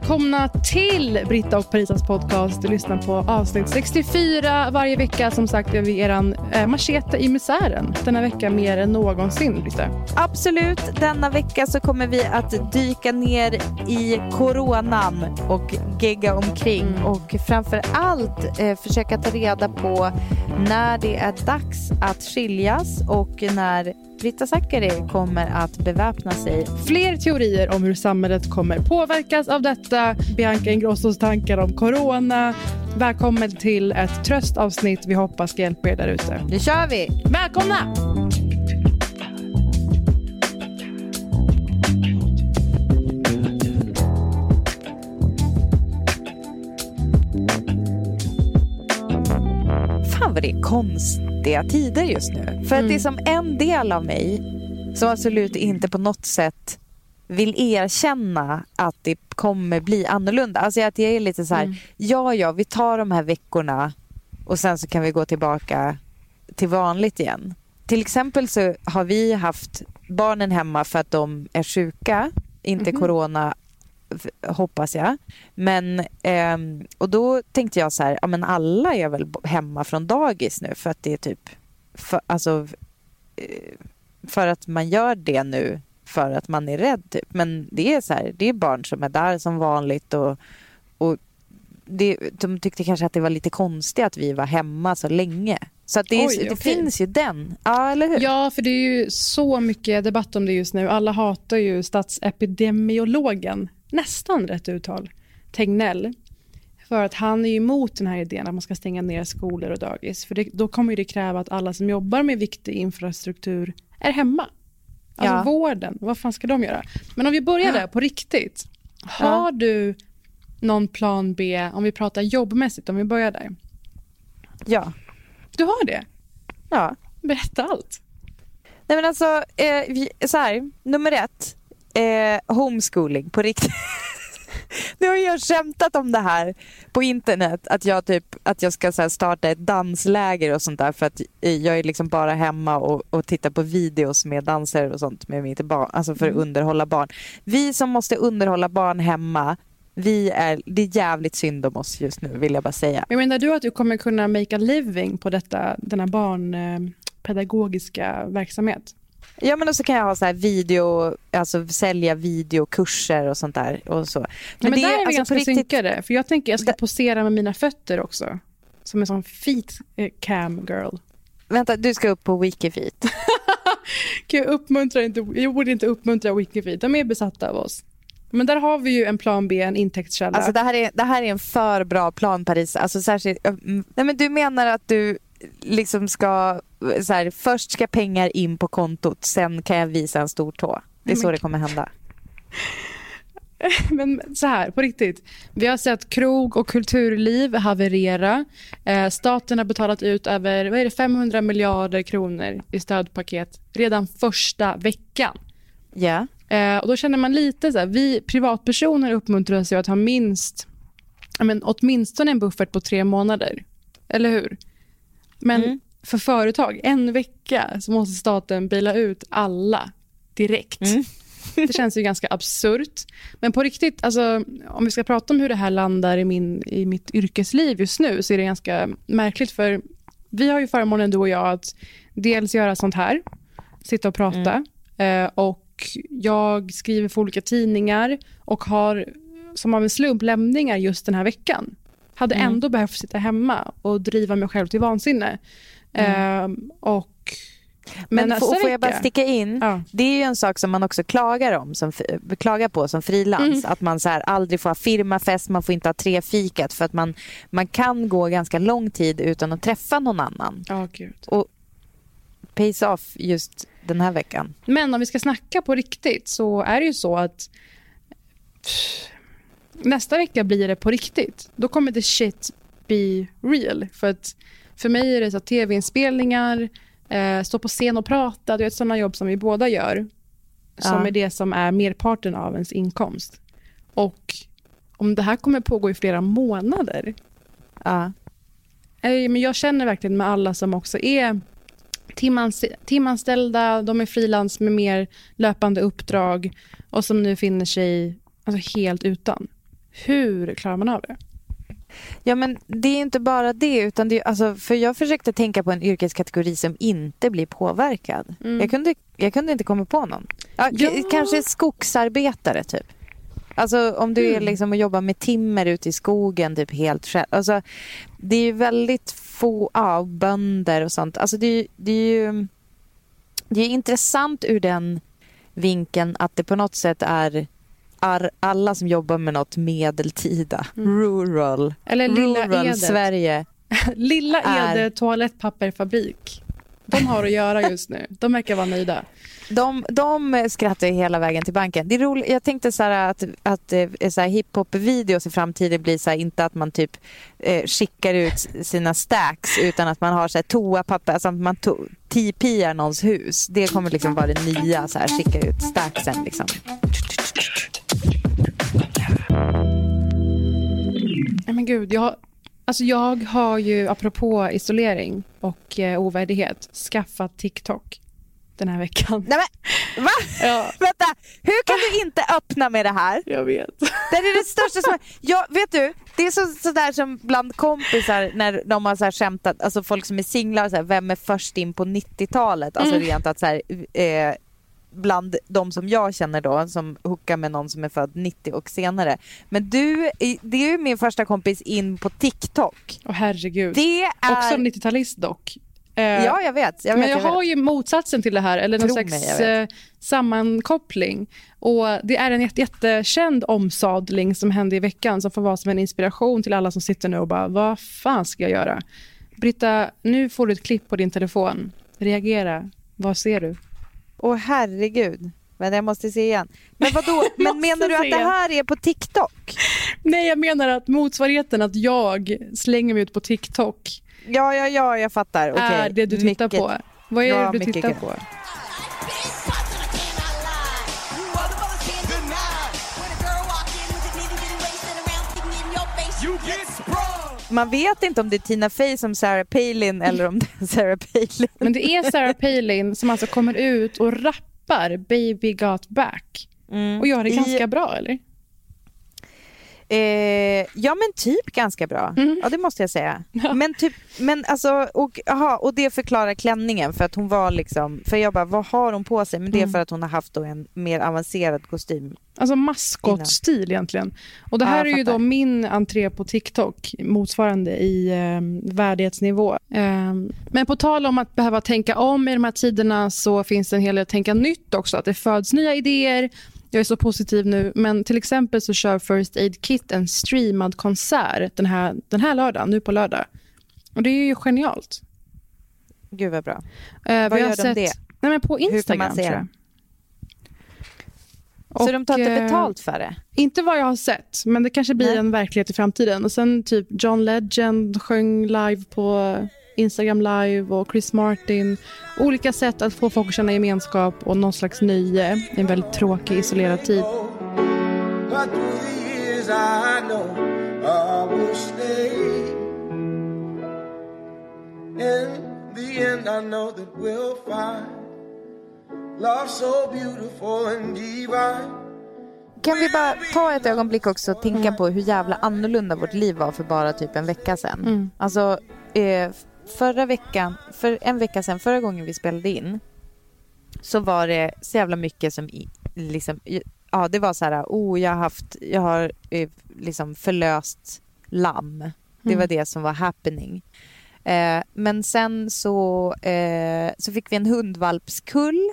välkomna till Britta och Parisas podcast. Du lyssnar på avsnitt 64 varje vecka. Som sagt är vi eran eh, machete i misären. Denna vecka mer än någonsin, Britta. Absolut. Denna vecka så kommer vi att dyka ner i coronan och gegga omkring mm. och framför allt eh, försöka ta reda på när det är dags att skiljas och när Britta Zackari kommer att beväpna sig. Fler teorier om hur samhället kommer påverkas av detta. Bianca Ingrossos tankar om corona. Välkommen till ett tröstavsnitt vi hoppas ska hjälpa er där ute. Nu kör vi! Välkomna! Vad det konstiga tider just nu. För mm. att det är som en del av mig som absolut inte på något sätt vill erkänna att det kommer bli annorlunda. Alltså att jag är lite så här, mm. ja ja, vi tar de här veckorna och sen så kan vi gå tillbaka till vanligt igen. Till exempel så har vi haft barnen hemma för att de är sjuka, inte mm -hmm. corona hoppas jag. Men, eh, och då tänkte jag så här, ja men alla är väl hemma från dagis nu för att det är typ, för, alltså, eh, för att man gör det nu för att man är rädd typ. Men det är så här, det är barn som är där som vanligt och, och det, de tyckte kanske att det var lite konstigt att vi var hemma så länge. Så att det, Oj, det okay. finns ju den. Ja, eller hur? Ja, för det är ju så mycket debatt om det just nu. Alla hatar ju statsepidemiologen nästan rätt uttal, Tegnell. För att han är emot den här idén att man ska stänga ner skolor och dagis. För det, då kommer det kräva att alla som jobbar med viktig infrastruktur är hemma. Alltså ja. vården, vad fan ska de göra? Men om vi börjar där på riktigt. Har du någon plan B om vi pratar jobbmässigt, om vi börjar där? Ja. Du har det? Ja. Berätta allt. Nej men alltså, eh, så här, nummer ett, eh, homeschooling på riktigt. nu har jag skämtat om det här på internet. Att jag, typ, att jag ska så starta ett dansläger och sånt där. För att jag är liksom bara hemma och, och tittar på videos med danser och sånt med mitt barn. Alltså för att mm. underhålla barn. Vi som måste underhålla barn hemma. Vi är, det är jävligt synd om oss just nu vill jag bara säga. Men menar du att du kommer kunna make a living på detta, denna barnpedagogiska verksamhet? Ja men då så kan jag ha så här video, alltså sälja videokurser och sånt där. Och så. Men, men, men där är vi alltså ganska riktigt... synkade. För jag tänker jag ska posera med mina fötter också. Som en sån feet eh, cam girl. Vänta, du ska upp på Wikifeet. jag, uppmuntrar inte, jag borde inte uppmuntra Wikifeet. De är besatta av oss. Men där har vi ju en plan B, en intäktskälla. Alltså det här är, det här är en för bra plan Paris. Alltså särskilt, nej men du menar att du liksom ska, så här, först ska pengar in på kontot, sen kan jag visa en stor tå. Det är så det kommer hända. Men så här, på riktigt. Vi har sett krog och kulturliv haverera. Eh, staten har betalat ut över vad är det, 500 miljarder kronor i stödpaket redan första veckan. Ja. Eh, och då känner man lite så här, vi privatpersoner uppmuntras ju att ha minst, men, åtminstone en buffert på tre månader. Eller hur? Men mm. För företag, en vecka så måste staten bila ut alla direkt. Mm. det känns ju ganska absurt. Men på riktigt, alltså, om vi ska prata om hur det här landar i, min, i mitt yrkesliv just nu så är det ganska märkligt. För vi har ju förmånen, du och jag, att dels göra sånt här, sitta och prata. Mm. Eh, och jag skriver för olika tidningar och har som av en slump lämningar just den här veckan hade mm. ändå behövt sitta hemma och driva mig själv till vansinne. Mm. Uh, och men, men får, jag bara sticka in? Ja. Det är ju en sak som man också klagar, om, som, klagar på som frilans. Mm. Att man så här, aldrig får ha firmafest, man får inte ha trefikat. För att man, man kan gå ganska lång tid utan att träffa någon annan. Oh, Gud. Och pays off just den här veckan. Men om vi ska snacka på riktigt så är det ju så att nästa vecka blir det på riktigt. Då kommer the shit be real. För att för mig är det så tv-inspelningar, eh, stå på scen och prata, det är sådana jobb som vi båda gör. Som ja. är det som är merparten av ens inkomst. Och om det här kommer pågå i flera månader. Ja. Eh, men jag känner verkligen med alla som också är timans, timanställda, de är frilans med mer löpande uppdrag och som nu finner sig alltså, helt utan. Hur klarar man av det? Ja, men det är inte bara det. Utan det är, alltså, för Jag försökte tänka på en yrkeskategori som inte blir påverkad. Mm. Jag, kunde, jag kunde inte komma på någon. Ja, Ja. Kanske skogsarbetare, typ. Alltså om du är Mm. liksom och jobbar med timmer ute i skogen typ helt själv. Alltså, det är ju väldigt få, ja, bönder och sånt. Alltså det, är det är ju det är intressant ur den vinkeln att det på något sätt är alla som jobbar med något medeltida, Mm. rural, Eller Lilla rural Edet. Sverige. Lilla är- Ede toalettpapperfabrik. De har att göra just nu. De verkar vara nöjda. De, de skrattar hela vägen till banken. Det är roligt. Jag tänkte så här att, att eh, så här hiphop-videos i framtiden blir så här, inte att man typ eh, skickar ut sina stacks utan att man har så här toapapper, alltså att man to- TP'ar någons hus. Det kommer liksom vara det nya, så här, skicka ut stacksen liksom. Men gud, jag, alltså jag har ju, apropå isolering och eh, ovärdighet, skaffat TikTok den här veckan. Nej men, va? Ja, Vänta, hur kan du inte öppna med det här? jag vet. Det är det största som... Ja, vet du, det är så, sådär som bland kompisar när de har så här skämtat, alltså folk som är singlar, så här, vem är först in på 90-talet? Alltså Mm. rent att så här, eh, bland de som jag känner då, som hookar med någon som är född 90 och senare. Men du, det är ju min första kompis in på TikTok. Åh herregud. Det är... Också 90-talist dock. Eh, Ja, jag vet. Jag vet, men jag jag vet. har ju motsatsen till det här, eller någon Tro mig, slags vet. eh, sammankoppling. Och Det är en jätte, jättekänd omsadling som hände i veckan som får vara som en inspiration till alla som sitter nu och bara, vad fan ska jag göra? Britta, nu får du ett klipp på din telefon. Reagera. Vad ser du? Åh herregud. Men jag måste se igen. Men vadå? Men menar du att det här är på TikTok? Nej, jag menar att motsvarigheten att jag slänger mig ut på TikTok Ja, ja, ja, jag fattar. Okej. är det du tittar Mycket- på. Vad är Ja, det du mycket tittar kul. på? Man vet inte om det är Tina Fey som Sarah Palin eller om det är Sarah Palin. Men det är Sarah Palin som alltså kommer ut och rappar Baby Got Back. Mm. Och gör det I- ganska bra, eller? Eh, ja men typ ganska bra. Mm. Ja det måste jag säga. Ja. Men typ, men alltså, och, aha, och det förklarar klänningen för att hon var liksom, för jag bara vad har hon på sig? Men det är Mm. för att hon har haft en mer avancerad kostym. Alltså maskotstil egentligen. Och det Ja, här jag är ju då min entré på TikTok, motsvarande i eh, värdighetsnivå. Eh, men på tal om att behöva tänka om i de här tiderna så finns det en hel del att tänka nytt också. Att det föds nya idéer. Jag är så positiv nu, men till exempel så kör First Aid Kit en streamad konsert den här, den här lördagen, nu på lördag. Och det är ju genialt. Gud vad bra. Eh, Vad gör de sett, det? Nej, men på kan man Instagram, se tror jag. så de tar inte Och, eh, betalt för det? Inte vad jag har sett, men det kanske blir Nej. en verklighet i framtiden. Och sen typ John Legend sjöng live på Instagram live och Chris Martin. Olika sätt att få folk att känna gemenskap och någon slags nöje i en väldigt tråkig, isolerad tid. Kan vi bara ta ett ögonblick också och tänka på hur jävla annorlunda vårt liv var för bara typ en vecka sedan. Mm. Alltså eh, förra veckan, för en vecka sedan, förra gången vi spelade in så var det så jävla mycket som i, liksom, ja det var så här, oh jag har haft, jag har eh, liksom förlöst lamm. Det Mm. var det som var happening. Eh, men sen så, eh, så fick vi en hundvalpskull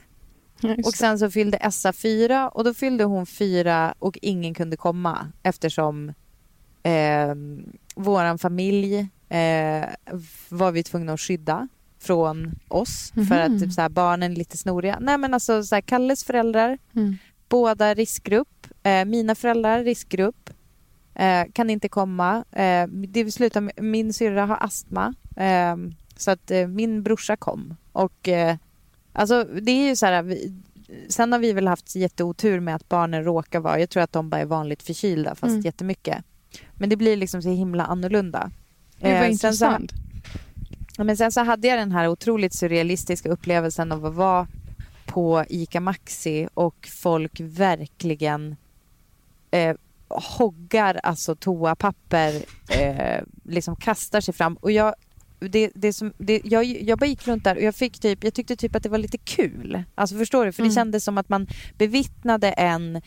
just och sen så fyllde Essa fyra och då fyllde hon fyra och ingen kunde komma eftersom eh, våran familj eh, var vi tvungna att skydda från oss för Mhm. att typ, så här, barnen är lite snoriga. Nej men alltså så här, Kalles föräldrar, Mm. båda riskgrupp. Eh, mina föräldrar riskgrupp. Eh, kan inte komma. Eh, det slutar med, min syrra har astma. Eh, så att eh, min brorsa kom. Och eh, alltså det är ju så här. Vi, sen har vi väl haft jätteotur med att barnen råkar vara, jag tror att de bara är vanligt förkylda fast Mm. jättemycket. Men det blir liksom så himla annorlunda. Det var Eh, så- intressant. Ja, Men sen så hade jag den här otroligt surrealistiska upplevelsen av att vara på ICA Maxi och folk verkligen eh, hoggar alltså toapapper, eh, liksom kastar sig fram. Och jag, det, det som, det, jag, jag bara gick runt där och jag, fick typ, jag tyckte typ att det var lite kul. Alltså förstår du? För det Mm. kändes som att man bevittnade en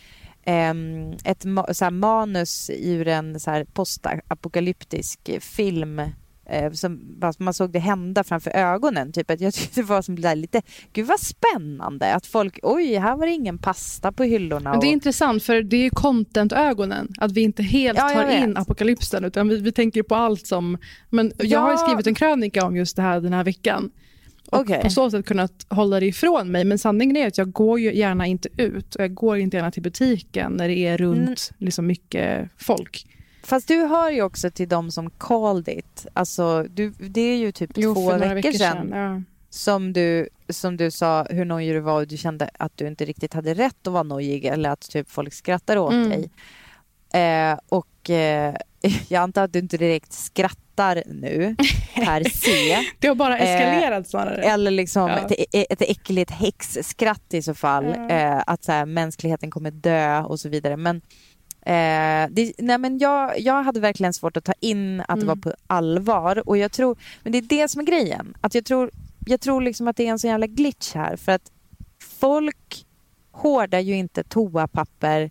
ett ma- så manus ur en så postapokalyptisk film eh, som, man såg det hända framför ögonen. Typ att jag tyckte det var som det där lite, gud vad spännande att folk, oj här var det ingen pasta på hyllorna. Men det är och- intressant för det är ju content-ögonen. Att vi inte helt Ja, tar in vet. apokalypsen utan vi, vi tänker på allt som... Men jag har Ja. skrivit en krönika om just det här den här veckan. Och Okej. på så sätt kunnat hålla det ifrån mig. Men sanningen är att jag går ju gärna inte ut och jag går inte gärna till butiken när det är runt Mm. liksom mycket folk. Fast du hör ju också till de som called it. Alltså, du, det är ju typ två för några veckor sedan Ja. som du, som du sa hur nojig du var och du kände att du inte riktigt hade rätt att vara nojig eller att typ folk skrattar åt Mm. dig. Eh, och eh, jag antar att du inte direkt skrattar nu per se. Det har bara Eh, eskalerat snarare. Eller liksom Ja. ett, ett äckligt häxskratt i så fall. Ja. Eh, att så här, mänskligheten kommer dö och så vidare. Men, eh, det, nej, men jag, jag hade verkligen svårt att ta in att det Mm. var på allvar. Och jag tror, men det är det som är grejen. Att jag tror, jag tror liksom att det är en sån jävla glitch här. För att folk hårdar ju inte toapapper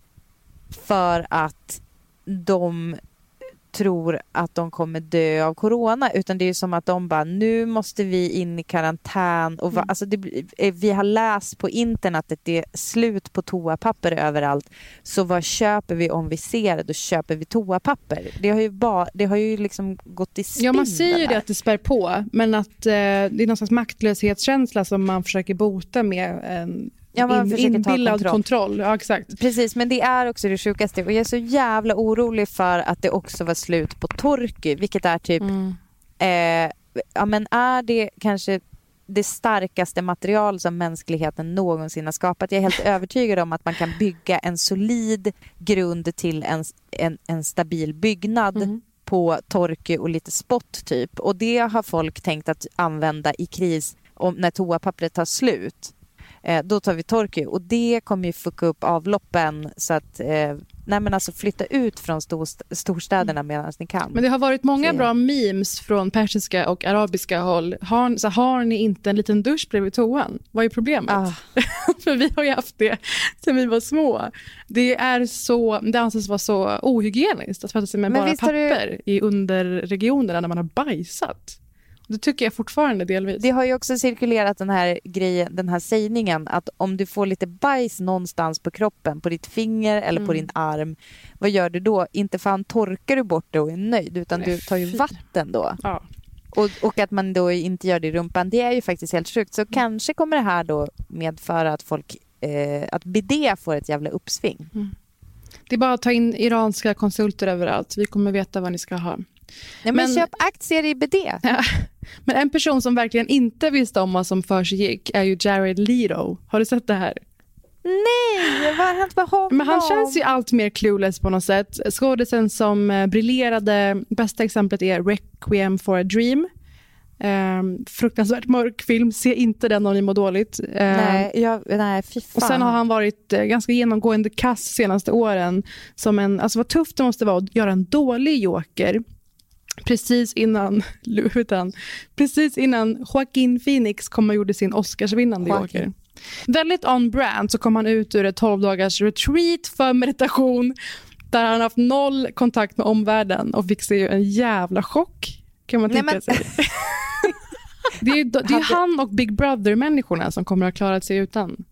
för att de tror att de kommer dö av corona utan det är ju som att de bara nu måste vi in i karantän och va, Mm. alltså det, eh, vi har läst på internet att det är slut på toapapper överallt så vad köper vi om vi ser det? Då köper vi toapapper. Det har ju, bara, det har ju liksom gått i spinn Ja, man säger ju det att det spär på, men att eh, det är någon slags maktlöshetskänsla som man försöker bota med en Ja, man in, inbillad kontroll. kontroll. Ja, exakt. Precis, men det är också det sjukaste och jag är så jävla orolig för att det också var slut på Torky, vilket är typ Mm. eh, ja, men är det kanske det starkaste material som mänskligheten någonsin har skapat. Jag är helt övertygad om att man kan bygga en solid grund till en, en, en stabil byggnad Mm. på torky och lite spott typ. Och det har folk tänkt att använda i kris om, när toapappret tar slut. Eh, då tar vi torky och det kommer ju fucka upp avloppen så att eh, nej men alltså flytta ut från storst- storstäderna medan ni kan. Men det har varit många bra memes från persiska och arabiska håll. Har, så har ni inte en liten dusch bredvid toan? Vad är problemet? Ah. För vi har ju haft det sedan vi var små. Det, är så, det anses vara så ohygieniskt att tvätta sig med Men bara har du- papper i underregionerna när man har bajsat. Det tycker jag fortfarande delvis. Det har ju också cirkulerat den här grejen, den här sägningen att om du får lite bajs någonstans på kroppen, på ditt finger eller på Mm. din arm, vad gör du då? Inte fan torkar du bort det och är nöjd, utan Nej, du tar ju fy. vatten då. Ja. Och, och att man då inte gör det i rumpan, det är ju faktiskt helt sjukt. Så Mm. kanske kommer det här då medföra att folk, eh, att bidé får ett jävla uppsving. Det är bara att ta in iranska konsulter överallt. Vi kommer veta vad ni ska ha. Ja, men, Men- köp aktier i bidé. Men en person som verkligen inte visste om vad som försiggick är ju Jared Leto. Har du sett det här? Nej, vad har hänt med honom? Men han känns ju allt mer clueless på något sätt. Skådisen som eh, briljerade, bästa exemplet är Requiem for a Dream. Um, fruktansvärt mörk film, se inte den om ni mår dåligt. Um, Nej, jag, nej, fy fan. och sen har han varit eh, ganska genomgående kass senaste åren. Som en, alltså vad tufft det måste vara att göra en dålig joker precis innan, utan, precis innan Joaquin Phoenix kom och gjorde sin Oscarsvinnande Joaquin. joker. Väldigt on brand så kom han ut ur ett 12 dagars retreat för meditation där han haft noll kontakt med omvärlden och fick sig en jävla chock kan man Nej, tänka men- sig. Det är det är han och Big Brother-människorna som kommer att ha klarat sig utan.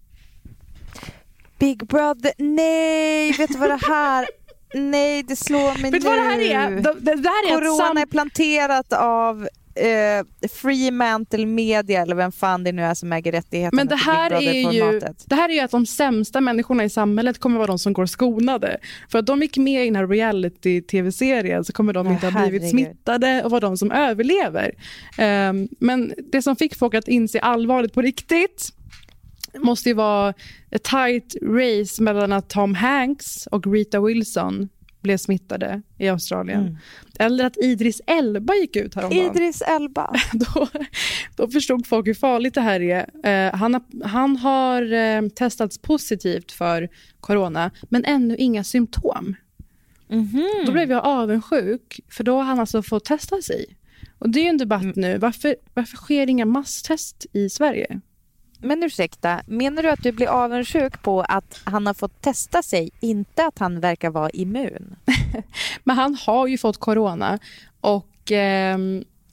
Big Brother, nej, vet du vad det här... Nej, det slår mig Vet du vad det här är? nu. Det, det, det här är Corona är planterat av eh, Fremantle Media eller vem fan det nu är som äger rättigheterna Men det här, är ju, det här är ju att de sämsta människorna i samhället kommer vara de som går skonade. För att de gick med i den här reality-tv-serien så kommer de Ja, inte ha blivit smittade och vara de som överlever. Ehm, men det som fick folk att inse allvarligt på riktigt måste ju vara ett tight race mellan att Tom Hanks och Rita Wilson blev smittade i Australien. Mm. Eller att Idris Elba gick ut häromdagen Idris Elba. då, då förstod folk hur farligt det här är. Eh, han har, han har eh, testats positivt för corona, men ännu inga symptom. Mhm. Då blev jag avundsjuk, för då har han alltså fått testa sig. Och Det är en debatt Mm. nu. Varför, varför sker inga masstest i Sverige? Men ursäkta, menar du att du blir avundsjuk på att han har fått testa sig, inte att han verkar vara immun? Men han har ju fått corona och eh,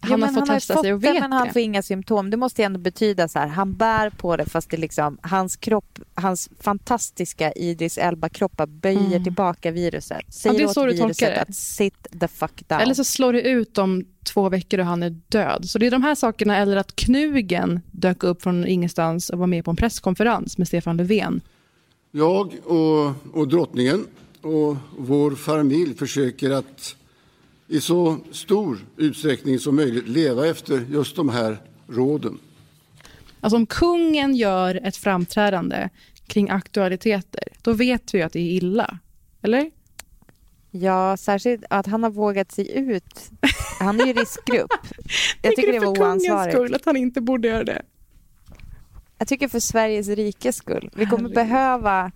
han Jo, har fått testa sig och det, vet men han det. får inga symptom. Det måste ändå betyda så här, han bär på det fast det liksom, hans kropp, hans fantastiska Idris Elba-kroppar böjer Mm. tillbaka viruset. Säger det är åt så du tolkar viruset det. att sit the fuck down. Eller så slår det ut om två veckor och han är död. Så det är de här sakerna, eller att Knugen dök upp från ingenstans och var med på en presskonferens med Stefan Löfven. Jag och, och drottningen och vår familj försöker att i så stor utsträckning som möjligt leva efter just de här råden. Alltså om kungen gör ett framträdande kring aktualiteter, då vet vi att det är illa. Eller? Ja, särskilt att han har vågat sig ut. Han är ju riskgrupp. Jag tycker det för var kungens oansvarigt. skull att han inte borde göra det. Jag tycker för Sveriges rikes skull. Vi kommer Herregud. behöva,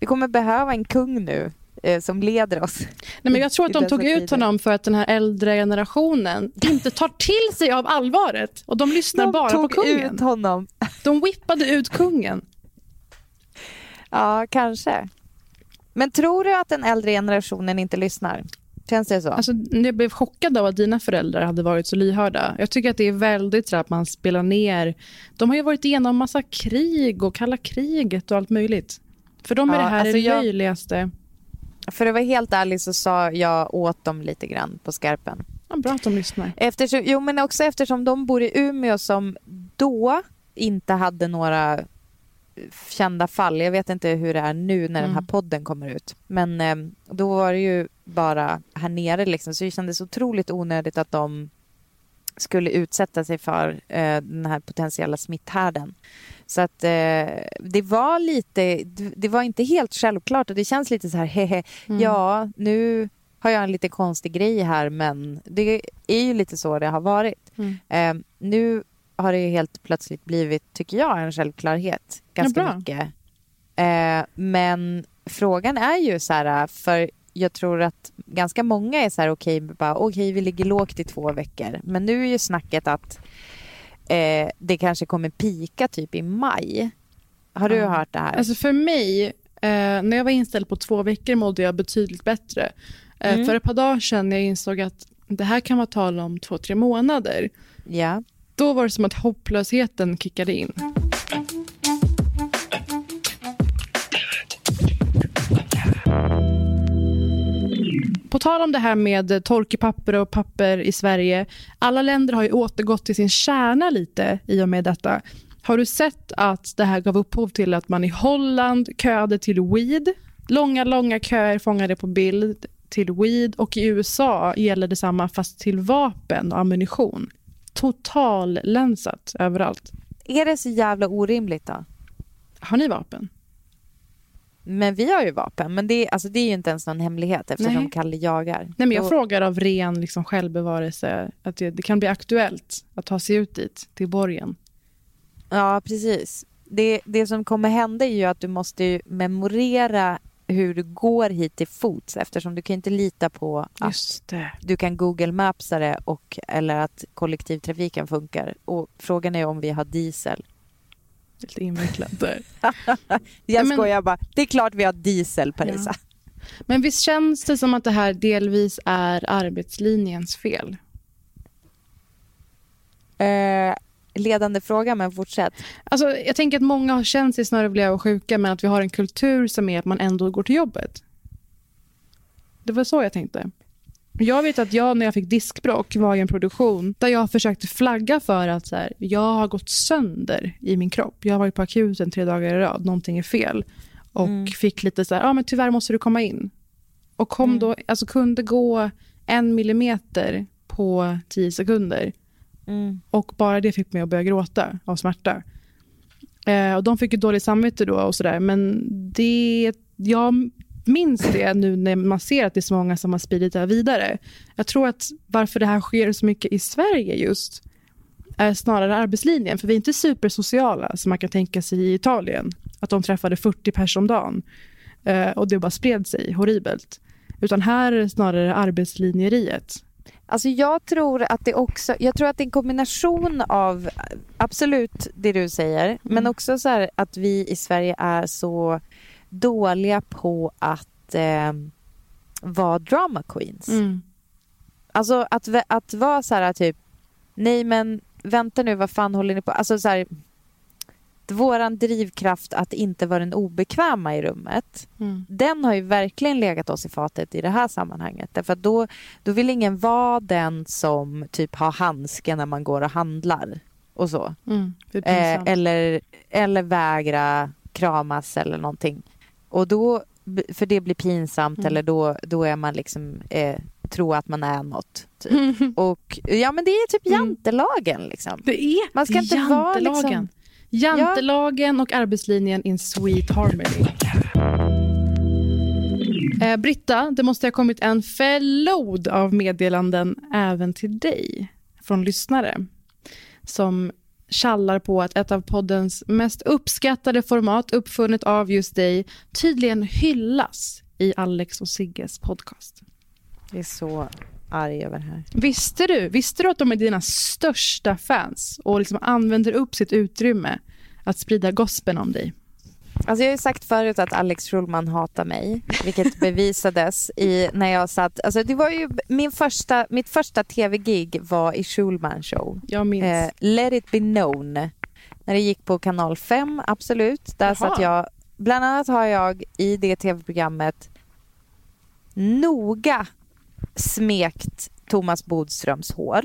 vi kommer behöva en kung nu som leder oss. Nej, men jag tror att de tog ut honom för att den här äldre generationen inte tar till sig av allvaret. Och de lyssnar De bara tog på kungen. ut honom. De whippade ut kungen. Ja, kanske. Men tror du att den äldre generationen inte lyssnar? Känns det så? Alltså, jag blev chockad av att dina föräldrar hade varit så lyhörda. Jag tycker att det är väldigt så att man spelar ner. De har ju varit igenom massa krig och kalla kriget och allt möjligt. För dem är Ja, det här alltså det jag- löjligaste. För att vara helt ärlig så sa jag åt dem lite grann på skarpen. Ja, bra att de lyssnar. Eftersom, jo, men också eftersom de bor i Umeå som då inte hade några kända fall. Jag vet inte hur det är nu när den här Mm. podden kommer ut. Men eh, då var det ju bara här nere liksom. Så det kändes otroligt onödigt att de skulle utsätta sig för eh, den här potentiella smitthärden. Så att eh, det var lite, det var inte helt självklart och det känns lite så här, hehe, Mm. ja nu har jag en lite konstig grej här men det är ju lite så det har varit. Mm. Eh, nu har det ju helt plötsligt blivit, tycker jag, en självklarhet. Ganska bra. mycket. Eh, men frågan är ju så här, för jag tror att ganska många är så här, okej, bara, okej, vi ligger lågt i två veckor. Men nu är ju snacket att eh, det kanske kommer pika typ i maj. Har du Ja. hört det här? Alltså för mig, eh, när jag var inställd på två veckor mådde jag betydligt bättre. Eh, Mm. För ett par dagar sedan när jag insåg att det här kan vara tal om två, tre månader. ja. Då var det som att hopplösheten kickade in. På tal om det här med torkepapper och papper i Sverige. Alla länder har ju återgått till sin kärna lite i och med detta. Har du sett att det här gav upphov till att man i Holland köade till weed? Långa, långa köer fångade på bild till weed och i USA gäller detsamma fast till vapen och ammunition. Totallänsat överallt. Är det så jävla orimligt då? Har ni vapen? Men vi har ju vapen, men det, alltså, det är ju inte ens någon hemlighet eftersom Nej. Kalle jagar. Nej, men jag Då- frågar av ren liksom, självbevarelse att det, det kan bli aktuellt att ta sig ut dit, till borgen. Ja, precis. Det, det som kommer hända är ju att du måste memorera hur du går hit till fots eftersom du kan inte lita på att du kan Google Mapsa det och, eller att kollektivtrafiken funkar. Och frågan är om vi har diesel. Lite invecklat där. Jag men- skojar bara. Det är klart vi har diesel, Parisa. Men visst känns det som att det här delvis är arbetslinjens fel? Eh, ledande fråga, men fortsätt. Alltså, jag tänker att många har känt sig snörvliga och sjuka men att vi har en kultur som är att man ändå går till jobbet. Det var så jag tänkte. Jag vet att jag när jag fick diskbråck var i en produktion där jag försökte flagga för att så här, jag har gått sönder i min kropp. Jag har varit på akuten tre dagar i rad, någonting är fel. Och Mm. fick lite så här, ja men tyvärr måste du komma in. Och kom Mm. då, alltså kunde gå en millimeter på tio sekunder. Mm. Och bara det fick mig att börja gråta av smärta. Eh, och de fick ju dåligt samvete då och sådär. Men det, jag minns det nu när man ser att det är så många som har spridit det vidare. Jag tror att varför det här sker så mycket i Sverige just är snarare arbetslinjen. För vi är inte supersociala som man kan tänka sig i Italien. Att de träffade 40 personer om dagen. Eh, och det bara spred sig horribelt. Utan här är det snarare arbetslinjeriet. Alltså jag tror att det också, jag tror att det är en kombination av absolut det du säger, mm. men också så här att vi i Sverige är så dåliga på att eh, vara drama queens. Mm. Alltså att, att vara så här typ, nej men vänta nu, vad fan håller ni på, alltså så här, våran drivkraft att inte vara den obekväma i rummet, mm. den har ju verkligen legat oss i fatet i det här sammanhanget. Därför att då, då vill ingen vara den som typ har handsken när man går och handlar och så. Mm, eh, eller, eller vägra kramas eller någonting. Och då, för det blir pinsamt mm. eller då, då är man liksom eh, tro att man är något. Typ. Och ja men det är typ mm. jantelagen liksom. Det är man ska inte jantelagen. Vara, liksom, Jantelagen ja. och arbetslinjen in sweet harmony. Eh, Britta, det måste ha kommit en förlod av meddelanden även till dig från lyssnare som kallar på att ett av poddens mest uppskattade format uppfunnet av just dig tydligen hyllas i Alex och Sigges podcast. Det är så arg över det här. Visste du, visste du att de är dina största fans och liksom använder upp sitt utrymme att sprida gospeln om dig? Alltså jag har ju sagt förut att Alex Schulman hatar mig, vilket bevisades i när jag satt... Alltså det var ju min första, mitt första tv-gig var i Schulman show. Jag minns. Eh, Let it be known. När det gick på kanal 5, absolut. Där Jaha. satt jag... Bland annat har jag i det tv-programmet noga smekt Thomas Bodströms hår.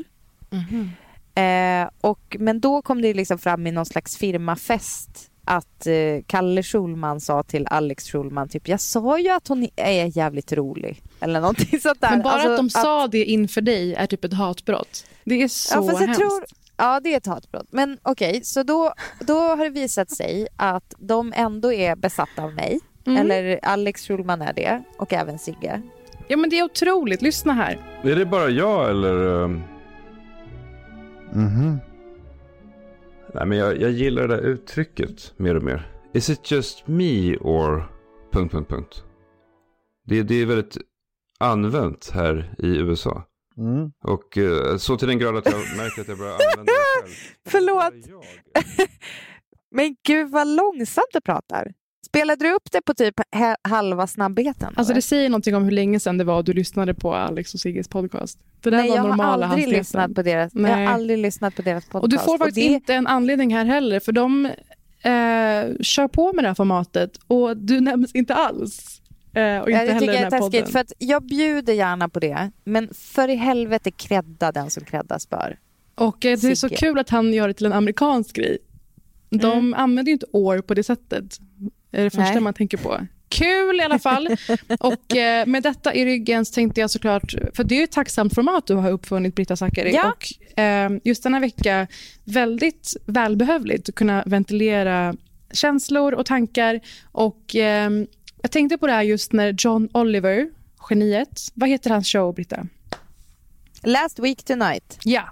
Mm-hmm. Eh, och, men då kom det liksom fram i någon slags firmafest att eh, Kalle Schulman sa till Alex Schulman typ jag sa ju att hon är jävligt rolig. Eller någonting sånt där. Men bara alltså, att de att... sa det inför dig är typ ett hatbrott. Det är så ja, hemskt. Tror, ja, det är ett hatbrott. Men okej, okay, så då, då har det visat sig att de ändå är besatta av mig. Mm. Eller Alex Schulman är det och även Sigge. Ja men det är otroligt, lyssna här. Är det bara jag eller? Um... Mhm. Nej men jag, jag gillar det där uttrycket mer och mer. Is it just me or... Punkt, punkt, punkt. Det, det är väldigt använt här i USA. Mm. Och uh, så till den grad att jag märker att jag börjar använda det själv. Förlåt. men gud vad långsamt du pratar. Spelade du upp det på typ halva snabbheten? Alltså det säger någonting om hur länge sedan det var du lyssnade på Alex och Sigges podcast. Det där Nej, var jag normala har aldrig lyssnat på deras, Nej. Jag har aldrig lyssnat på deras podcast. Och du får faktiskt det... inte en anledning här heller, för de eh, kör på med det här formatet och du nämns inte alls. Eh, och inte ja, det tycker jag är taskigt, för att jag bjuder gärna på det, men för i helvete credda den som creddas bör. Och eh, det är så kul att han gör det till en amerikansk grej. De mm. använder ju inte år på det sättet är det första Nej. man tänker på. Kul i alla fall. och eh, med detta i ryggen tänkte jag såklart, för det är ett tacksamt format du har uppfunnit Britta Zackari. Ja. Och eh, just denna vecka väldigt välbehövligt att kunna ventilera känslor och tankar. Och eh, jag tänkte på det här just när John Oliver, geniet, vad heter hans show Britta? Last Week Tonight. Ja,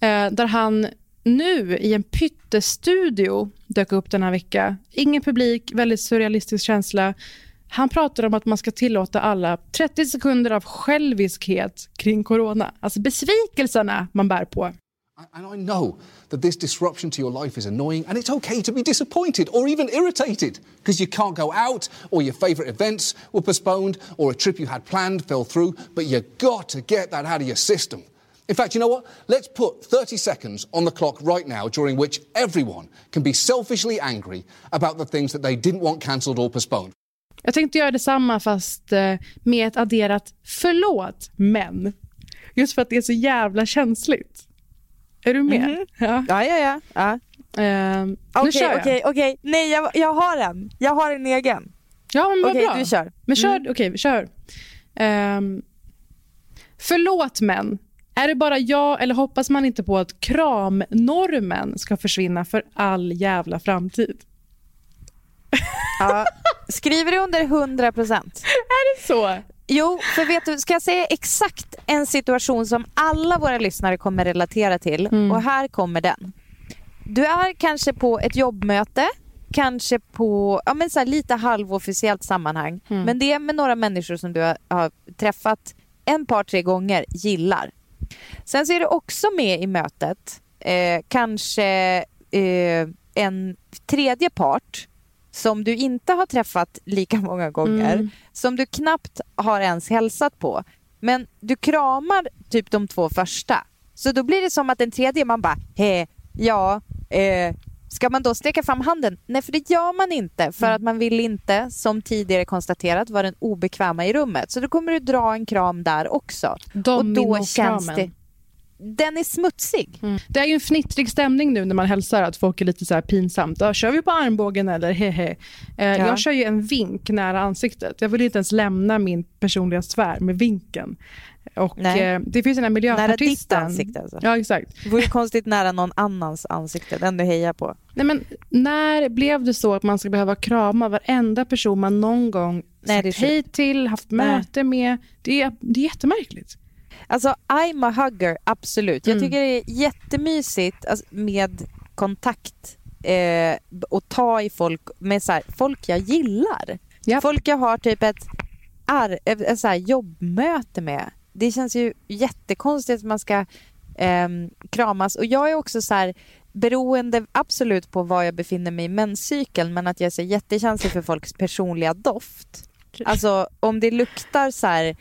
eh, där han nu i en pyttestudio dök upp denna vecka. Ingen publik, väldigt surrealistisk känsla. Han pratar om att man ska tillåta alla 30 sekunder av själviskhet kring corona. Alltså besvikelserna man bär på. And I know that this disruption to your life is annoying, and it's okay to be disappointed or even irritated because you can't go out, or your favourite events were postponed, or a trip you had planned fell through, but you got to get that out of your system. In fact, you know what? Let's put 30 seconds on the clock right now during which everyone can be selfishly angry about the things that they didn't want cancelled or postponed. Jag tänkte göra detsamma fast eh, med ett adderat förlåt, men. Just för att det är så jävla känsligt. Är du med? Mm -hmm. ja. ja, ja, ja. Okej, okej, okej. Nej, jag, jag har en. Jag har en egen. Ja, men vad okay, bra. du kör. Men kör, mm. okej, okay, kör. Um, förlåt, men. Är det bara jag eller hoppas man inte på att kramnormen ska försvinna för all jävla framtid? Ja, skriver du under 100 procent? Är det så? Jo, för vet du, ska jag säga exakt en situation som alla våra lyssnare kommer relatera till mm. och här kommer den. Du är kanske på ett jobbmöte, kanske på ja, men så lite halvofficiellt sammanhang. Mm. Men det är med några människor som du har, har träffat en par, tre gånger, gillar. Sen så är det också med i mötet eh, kanske eh, en tredje part som du inte har träffat lika många gånger, Mm. som du knappt har ens hälsat på. Men du kramar typ de två första. Så då blir det som att den tredje, man bara, hej, ja, eh, ska man då sträcka fram handen? Nej, för det gör man inte, för att man vill inte, som tidigare konstaterat, vara den obekväma i rummet. Så då kommer du dra en kram där också. Och då känns det... Den är smutsig. Mm. Det är ju en fnittrig stämning nu när man hälsar att folk är lite så här pinsamt. Ja, kör vi på armbågen eller hehe. Eh, Ja. Jag kör ju en vink nära ansiktet. Jag vill inte ens lämna min personliga sfär med vinken. Och eh, det finns den här Nära ditt miljöpartisten. ansikte alltså. Ja, exakt. Det vore konstigt nära någon annans ansikte, den du hejar på. Nej, men när blev det så att man ska behöva krama varenda person man någon gång Nej, sagt hej till, haft Nej. möte med? Det är, det är jättemärkligt. Alltså, I'm a hugger, absolut. Jag Mm. tycker det är jättemysigt alltså, med kontakt eh, och ta i folk med så här, folk jag gillar. Japp. Folk jag har typ ett, ar, ett, så här jobbmöte med. Det känns ju jättekonstigt att man ska ehm, kramas. Och jag är också så här beroende absolut på var jag befinner mig i menscykeln men att jag är så jättekänslig för folks personliga doft. Alltså om det luktar så här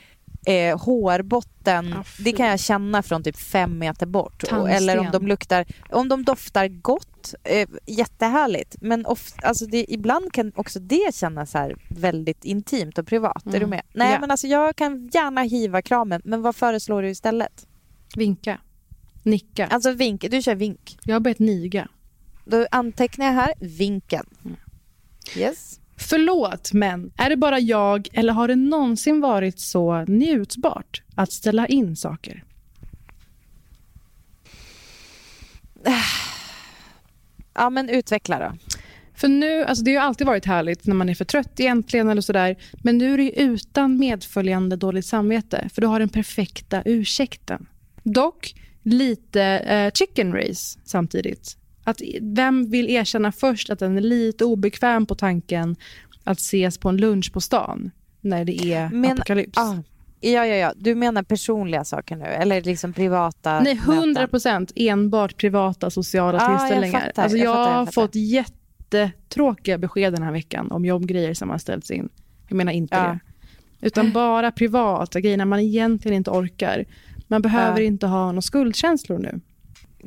eh, hårbotten, Ah, det kan jag känna från typ fem meter bort. Och, eller om de luktar, om de doftar gott, eh, jättehärligt. Men of, alltså det, ibland kan också det kännas här väldigt intimt och privat. Är du Mm. med? Nej Ja. men alltså jag kan gärna hiva kramen, men vad föreslår du istället? Vinka. Nicka. Alltså vink, du kör vink. Jag har börjat niga. Då antecknar jag här vinken. Mm. Yes. Förlåt, men är det bara jag eller har det någonsin varit så njutbart att ställa in saker? Ja men utveckla då. För nu, alltså det har alltid varit härligt när man är för trött egentligen eller sådär. Men nu är det utan medföljande dåligt samvete. För du har den perfekta ursäkten. Dock lite eh, chicken race samtidigt. Att vem vill erkänna först att den är lite obekväm på tanken att ses på en lunch på stan när det är Men- apokalyps? Ah, ja, ja, ja. Du menar personliga saker nu? Eller liksom privata Nej, möten? 100 procent enbart privata sociala jag tillställningar. fattar, alltså jag jag, fattar, jag har fattar. fått jättetråkiga besked den här veckan om jobbgrejer som har ställts in. Jag menar inte Ja. det. Utan bara privata grejer när man egentligen inte orkar. Man behöver Ja. inte ha några skuldkänslor nu.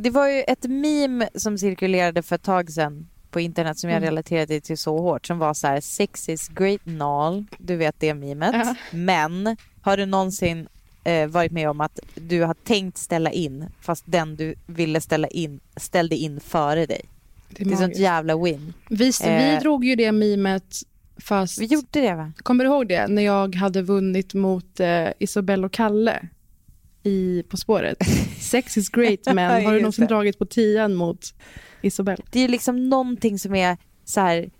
Det var ju ett meme som cirkulerade för ett tag sedan på internet som jag Mm. relaterade till så hårt som var så här sex is great and all. Du vet det memet. Ja. Men har du någonsin eh, varit med om att du har tänkt ställa in fast den du ville ställa in ställde in före dig? Det är, Det är sånt jävla win. vi, vi Eh. drog ju det mimet fast... Vi gjorde det va? Kommer du ihåg det? När jag hade vunnit mot eh, Isabelle och Kalle i På spåret. Sex is great, men har du någonsin dragit på tian mot Isabelle? Det är liksom någonting som är så här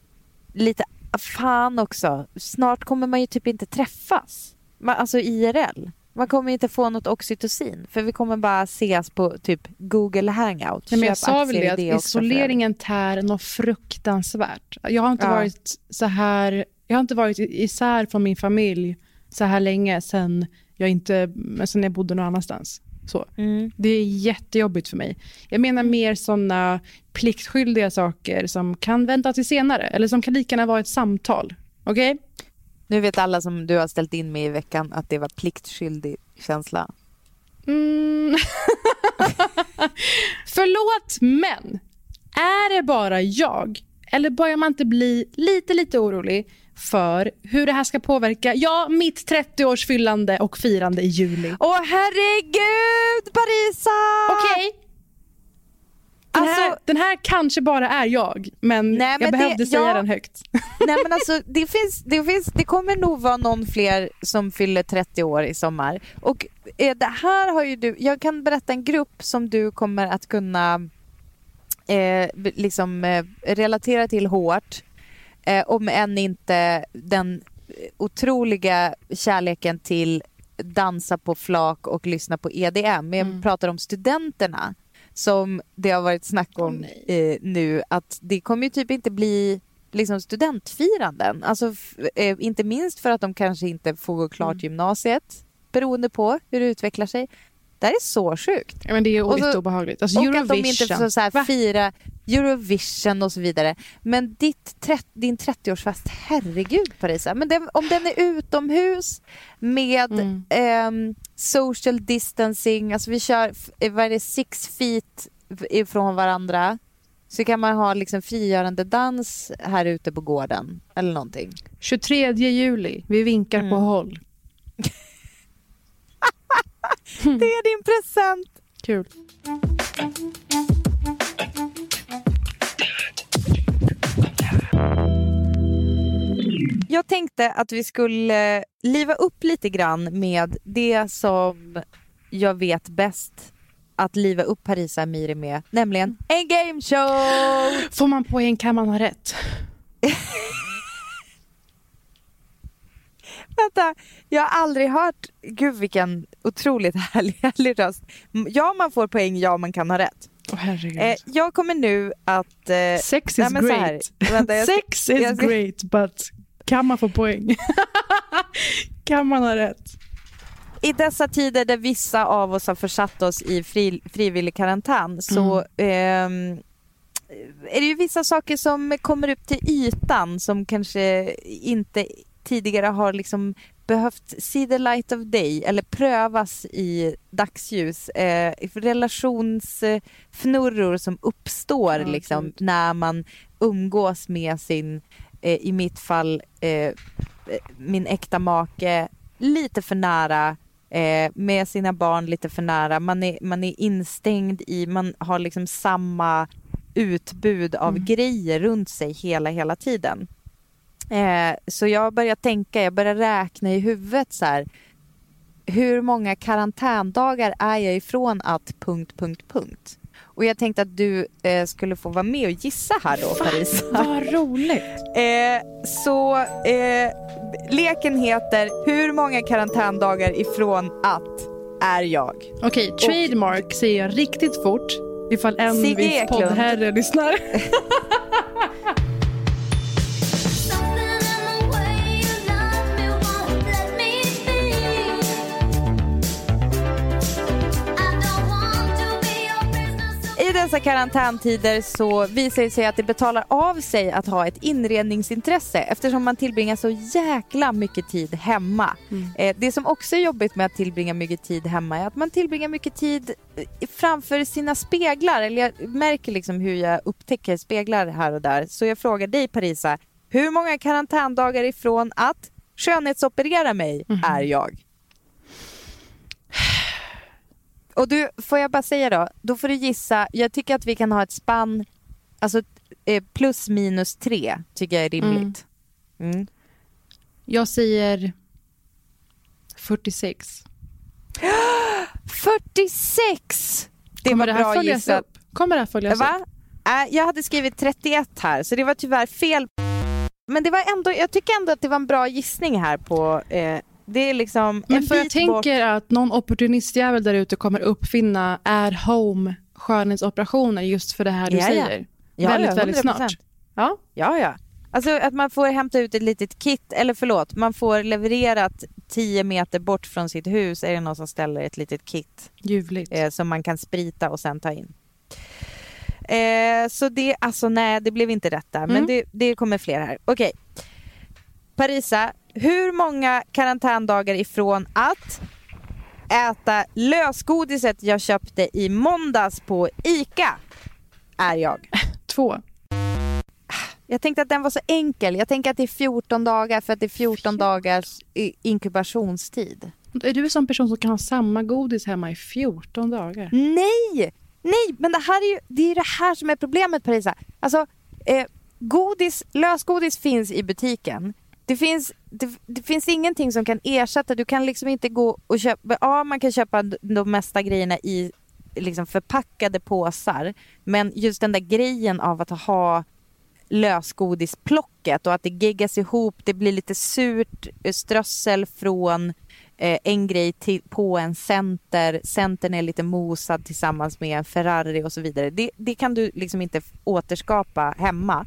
lite, fan också, snart kommer man ju typ inte träffas. Man, alltså IRL. Man kommer inte få något oxytocin för vi kommer bara ses på typ Google hangout. Nej, men jag sa väl det att isoleringen tär något fruktansvärt. Jag har inte Ja. varit så här, jag har inte varit isär från min familj så här länge sen jag, inte, sen jag bodde någon annanstans. Så. Mm. Det är jättejobbigt för mig. Jag menar mer såna pliktskyldiga saker som kan vänta till senare eller som kan lika gärna vara ett samtal. Okej? Nu vet alla som du har ställt in med i veckan att det var pliktskyldig känsla. Mm. Förlåt, men är det bara jag? Eller börjar man inte bli lite, lite orolig för hur det här ska påverka ja, mitt 30-årsfyllande och firande i juli? Åh herregud Parisa! Okej? Den, här, Alltså- den här kanske bara är jag, men, Nej, men jag det- behövde säga ja. den högt. Nej men alltså det finns, det finns, det kommer nog vara någon fler som fyller 30 år i sommar. Och eh, det här har ju du, jag kan berätta en grupp som du kommer att kunna eh, liksom eh, relatera till hårt. Eh, om än inte den otroliga kärleken till dansa på flak och lyssna på EDM. Men jag Mm. pratar om studenterna som det har varit snack om nej. eh, nu att det kommer ju typ inte bli liksom studentfiranden. Alltså, eh, inte minst för att de kanske inte får gå klart Mm. gymnasiet beroende på hur det utvecklar sig. Det här är så sjukt. Ja, men det är lite obehagligt. Alltså, och Eurovision. att de inte får så här fira Eurovision och så vidare. Men ditt, din 30-årsfest, herregud Parisa. Men den, om den är utomhus med Mm. ehm, social distancing, alltså vi kör, eh, vad är det, six feet ifrån varandra. Så kan man ha liksom frigörande dans här ute på gården eller någonting. 23 juli. Vi vinkar Mm. på håll. Det är din present! Kul. Jag tänkte att vi skulle liva upp lite grann med det som jag vet bäst att liva upp Parisa Amiri med, nämligen en game show! Får man poäng kan man ha rätt. Vänta, jag har aldrig hört, gud vilken otroligt härlig, härlig röst. Ja, man får poäng, ja, man kan ha rätt. Herregud. Eh, jag kommer nu att... Eh, Sex nej, is här, great. vänta, jag Sex is jag great but kan man få poäng? kan man ha rätt? I dessa tider där vissa av oss har försatt oss i fri, frivillig karantän så ehm, är det ju vissa saker som kommer upp till ytan som kanske inte tidigare har liksom behövt see the light of day eller prövas i dagsljus. Eh, relationsfnurror som uppstår Ja, liksom, när man umgås med sin, eh, i mitt fall, eh, min äkta make lite för nära eh, med sina barn lite för nära. Man är, man är instängd i, man har liksom samma utbud av grejer runt sig hela, hela tiden. Eh, så jag börjar tänka, jag börjar räkna i huvudet så här. Hur många karantändagar är jag ifrån att... punkt, punkt, punkt. Och jag tänkte att du eh, skulle få vara med och gissa här då, Parisa. Vad roligt. Eh, så eh, leken heter Hur många karantändagar ifrån att är jag? Okej, trademark säger jag riktigt fort ifall en Sigge viss poddherre lyssnar. I dessa karantäntider så visar det sig att det betalar av sig att ha ett inredningsintresse eftersom man tillbringar så jäkla mycket tid hemma. Eh, det som också är jobbigt med att tillbringa mycket tid hemma är att man tillbringar mycket tid eh, framför sina speglar. Eller jag märker liksom hur jag upptäcker speglar här och där. Så jag frågar dig Parisa, hur många karantändagar ifrån att skönhetsoperera mig är jag? Och du, får jag bara säga då, då får du gissa, jag tycker att vi kan ha ett spann, alltså eh, plus minus tre tycker jag är rimligt. Mm. Jag säger 46. 46! Det Kommer var det här bra gissat. upp? Kommer det här följas Va? upp? Äh, jag hade skrivit 31 här, så det var tyvärr fel. Men det var ändå, jag tycker ändå att det var en bra gissning här på, eh, det är liksom Men en för jag bit bort. tänker att någon opportunistjävel där ute kommer uppfinna är home skönhetsoperationer just för det här du Ja, säger. Ja, väldigt, väldigt 100%. snart. Ja. Ja, ja. Alltså att man får hämta ut ett litet kit, eller förlåt, man får levererat 10 meter bort från sitt hus är det någon som ställer ett litet kit Ljuvligt. eh, som man kan sprita och sen ta in. Eh, så det, alltså nej, det blev inte rätt där, men Mm. det, det kommer fler här. Okej. Parisa, hur många karantändagar ifrån att äta lösgodiset jag köpte i måndags på ICA är jag? Två. Jag tänkte att den var så enkel. Jag tänker att det är 14 dagar för att det är 14 dagars i- inkubationstid. Är du en sån person som kan ha samma godis hemma i 14 dagar? Nej! Nej, men det här är ju det, är det här som är problemet Parisa. Alltså, eh, godis, lösgodis finns i butiken. Det finns, det, det finns ingenting som kan ersätta. Du kan liksom inte gå och köpa... Ja, man kan köpa de mesta grejerna i liksom förpackade påsar. Men just den där grejen av att ha lösgodisplocket och att det geggas ihop, det blir lite surt eh, strössel från eh, en grej till, på en center, centern är lite mosad tillsammans med en Ferrari och så vidare. Det, det kan du liksom inte återskapa hemma.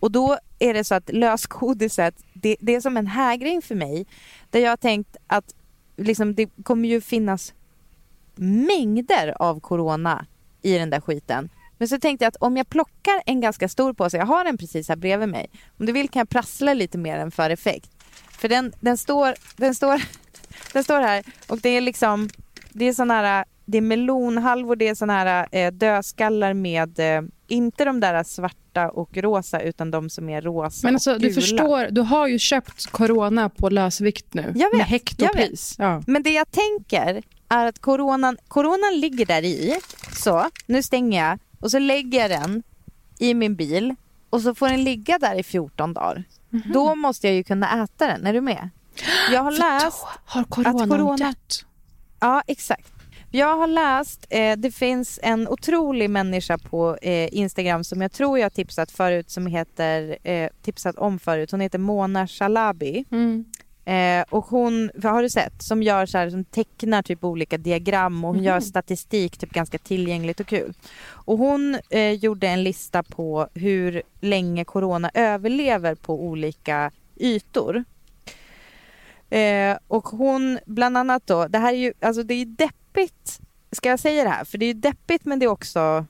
Och då är det så att lösgodiset, det, det är som en hägring för mig. Där jag har tänkt att liksom, det kommer ju finnas mängder av corona i den där skiten. Men så tänkte jag att om jag plockar en ganska stor påse, jag har den precis här bredvid mig. Om du vill kan jag prassla lite med den för effekt. För den, den, står, den, står, den står här och det är liksom, det är sån här, det är melonhalvor, det är såna här eh, dödskallar med, eh, inte de där svarta och rosa utan de som är rosa Men alltså, och du gula. förstår, du har ju köpt corona på lösvikt nu. Jag vet, med hektopris. Ja. Men det jag tänker är att coronan, coronan ligger där i. Så, nu stänger jag och så lägger jag den i min bil och så får den ligga där i 14 dagar. Mhm. Då måste jag ju kunna äta den. Är du med? Jag har läst... Har corona, Att corona- dött? Ja, exakt. Jag har läst, eh, det finns en otrolig människa på eh, Instagram som jag tror jag har tipsat förut som heter, eh, tipsat om förut. Hon heter Mona Shalabi. Mm. Eh, och hon, har du sett, som gör så här, som tecknar typ olika diagram och hon gör statistik typ ganska tillgängligt och kul. Och hon eh, gjorde en lista på hur länge corona överlever på olika ytor. Eh, och hon, bland annat då, det här är ju, alltså det är ju deppigt, ska jag säga det här? För det är ju deppigt men det är också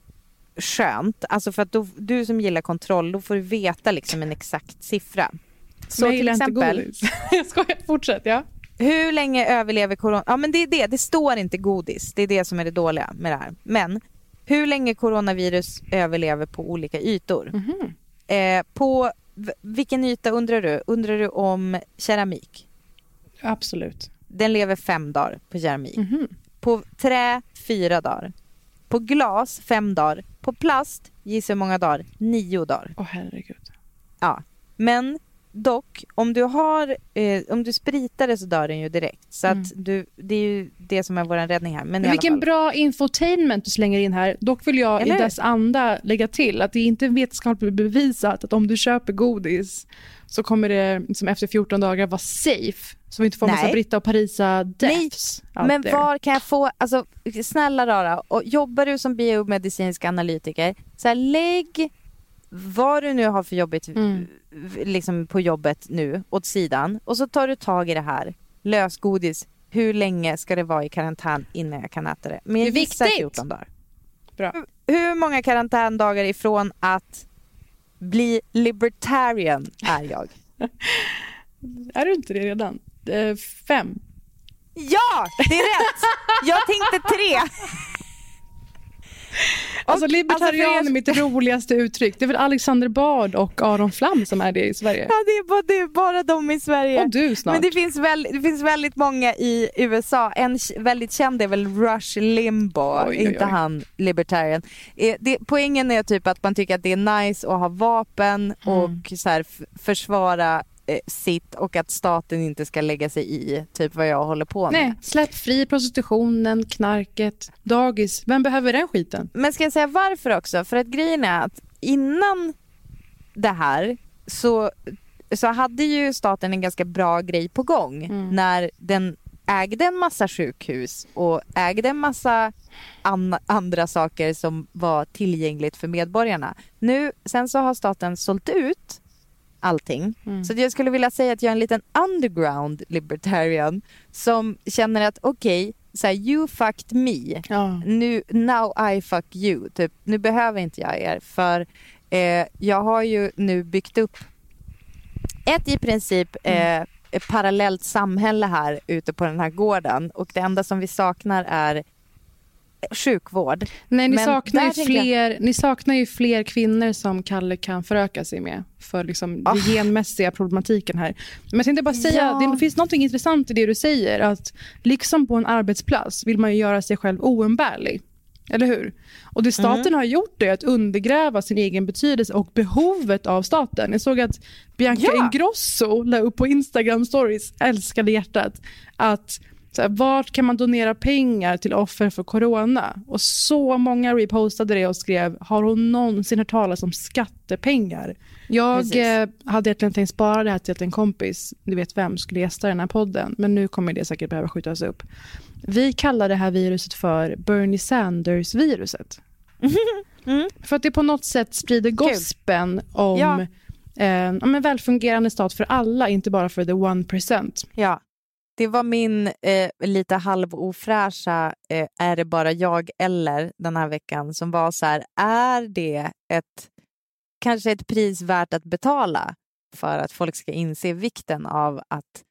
skönt. Alltså för att då, du som gillar kontroll, då får du veta liksom en exakt siffra. Så Men jag till gillar inte exempel, godis. jag skojar, fortsätt. Ja. hur länge överlever corona? Ja men det är det, det står inte godis. Det är det som är det dåliga med det här. Men hur länge coronavirus överlever på olika ytor? Mhm. Eh, på vilken yta undrar du? Undrar du om keramik? Absolut. Den lever fem dagar på keramik. Mhm. På trä fyra dagar. På glas fem dagar. På plast, gissa hur många dagar? Nio dagar. Åh herregud. Ja. Men dock, om du har, eh, om du spritar det så dör den ju direkt. Så att du, det är ju det som är vår räddning här. Men, vilken bra infotainment du slänger in här. Dock vill jag Eller i dess anda lägga till att det är inte vetenskapligt bevisat att om du köper godis så kommer det liksom efter 14 dagar vara safe. Så vi inte får massa Nej. Britta och Parisa deaths. out Men there. var kan jag få, alltså snälla rara, och jobbar du som biomedicinsk analytiker, så här, lägg vad du nu har för jobbigt Mm. liksom på jobbet nu åt sidan och så tar du tag i det här. Lösgodis, hur länge ska det vara i karantän innan jag kan äta det? Men jag Det är viktigt. 14 dagar. Bra. Hur många karantändagar ifrån att bli libertarian är jag? Är du inte det redan? Eh, fem. Ja, det är rätt! Jag tänkte tre. Alltså Och- libertarian alltså, är mitt roligaste uttryck. Det är väl Alexander Bard och Aron Flam som är det i Sverige. Ja, det är bara, det är bara de i Sverige. Och du snart. Men det finns, väl, det finns väldigt många i USA. En väldigt känd är väl Rush Limbaugh, Oj, inte oj. han libertarian. Eh, Det, poängen är typ att man tycker att det är nice att ha vapen Mm. och så här, försvara eh, sitt och att staten inte ska lägga sig i typ vad jag håller på med. Nej, släpp fri prostitutionen, knarket, dagis. Vem behöver den skiten? Men ska jag säga varför också? För att grejen är att innan det här så, så hade ju staten en ganska bra grej på gång när den ägde en massa sjukhus och ägde en massa an- andra saker som var tillgängligt för medborgarna. Nu, sen så har staten sålt ut allting. Så jag skulle vilja säga att jag är en liten underground libertarian som känner att okej, så här, you fucked me Ja. nu, now I fuck you. Typ, nu behöver inte jag er för eh, jag har ju nu byggt upp ett i princip eh, ett parallellt samhälle här ute på den här gården och det enda som vi saknar är sjukvård. Nej, ni Men saknar, ju tänker jag- fler, ni saknar ju fler kvinnor som Kalle kan föröka sig med för liksom Ah. den genmässiga problematiken här. Men jag tänkte bara säga, Ja. det finns något intressant i det du säger, att liksom på en arbetsplats vill man ju göra sig själv oumbärlig. Eller hur? Och det staten Mm. har gjort är att undergräva sin egen betydelse och behovet av staten. Jag såg att Bianca Ja. Ingrosso la upp på Instagram stories, älskade hjärtat, att Så här, vart kan man donera pengar till offer för corona? Och så många repostade det och skrev, har hon någonsin hört talas om skattepengar? Jag Precis. eh, hade egentligen tänkt spara det här till att en kompis, du vet vem, skulle gästa den här podden. Men nu kommer det säkert behöva skjutas upp. Vi kallar det här viruset för Bernie Sanders-viruset. Mm. För att det på något sätt sprider gospen om Ja. eh, ja, men välfungerande stat för alla, inte bara för the one percent. Ja. Det var min eh, lite halvofräscha eh, Är det bara jag eller den här veckan som var så här, är det ett kanske ett pris värt att betala för att folk ska inse vikten av att,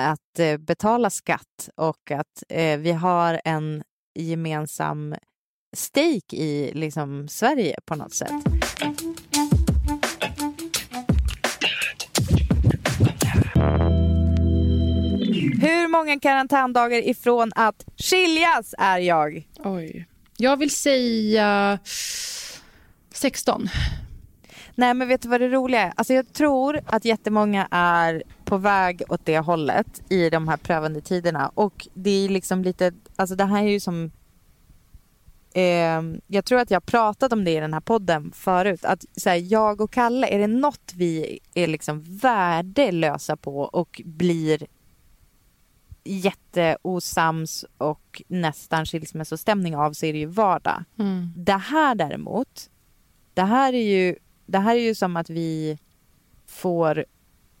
att eh, betala skatt och att eh, vi har en gemensam stake i liksom, Sverige på något sätt. Många karantändagar ifrån att skiljas är jag? Oj. Jag vill säga 16. Nej, men vet du vad det roliga är? Alltså jag tror att jättemånga är på väg åt det hållet i de här prövande tiderna. Och det är liksom lite, alltså det här är ju som... Eh, jag tror att jag har pratat om det i den här podden förut. Att så här, jag och Kalle, är det något vi är liksom värdelösa på och blir jätteosams och nästan skilsmässostämning av så är det ju vardag. Det här däremot, det här är ju, det här är ju som att vi får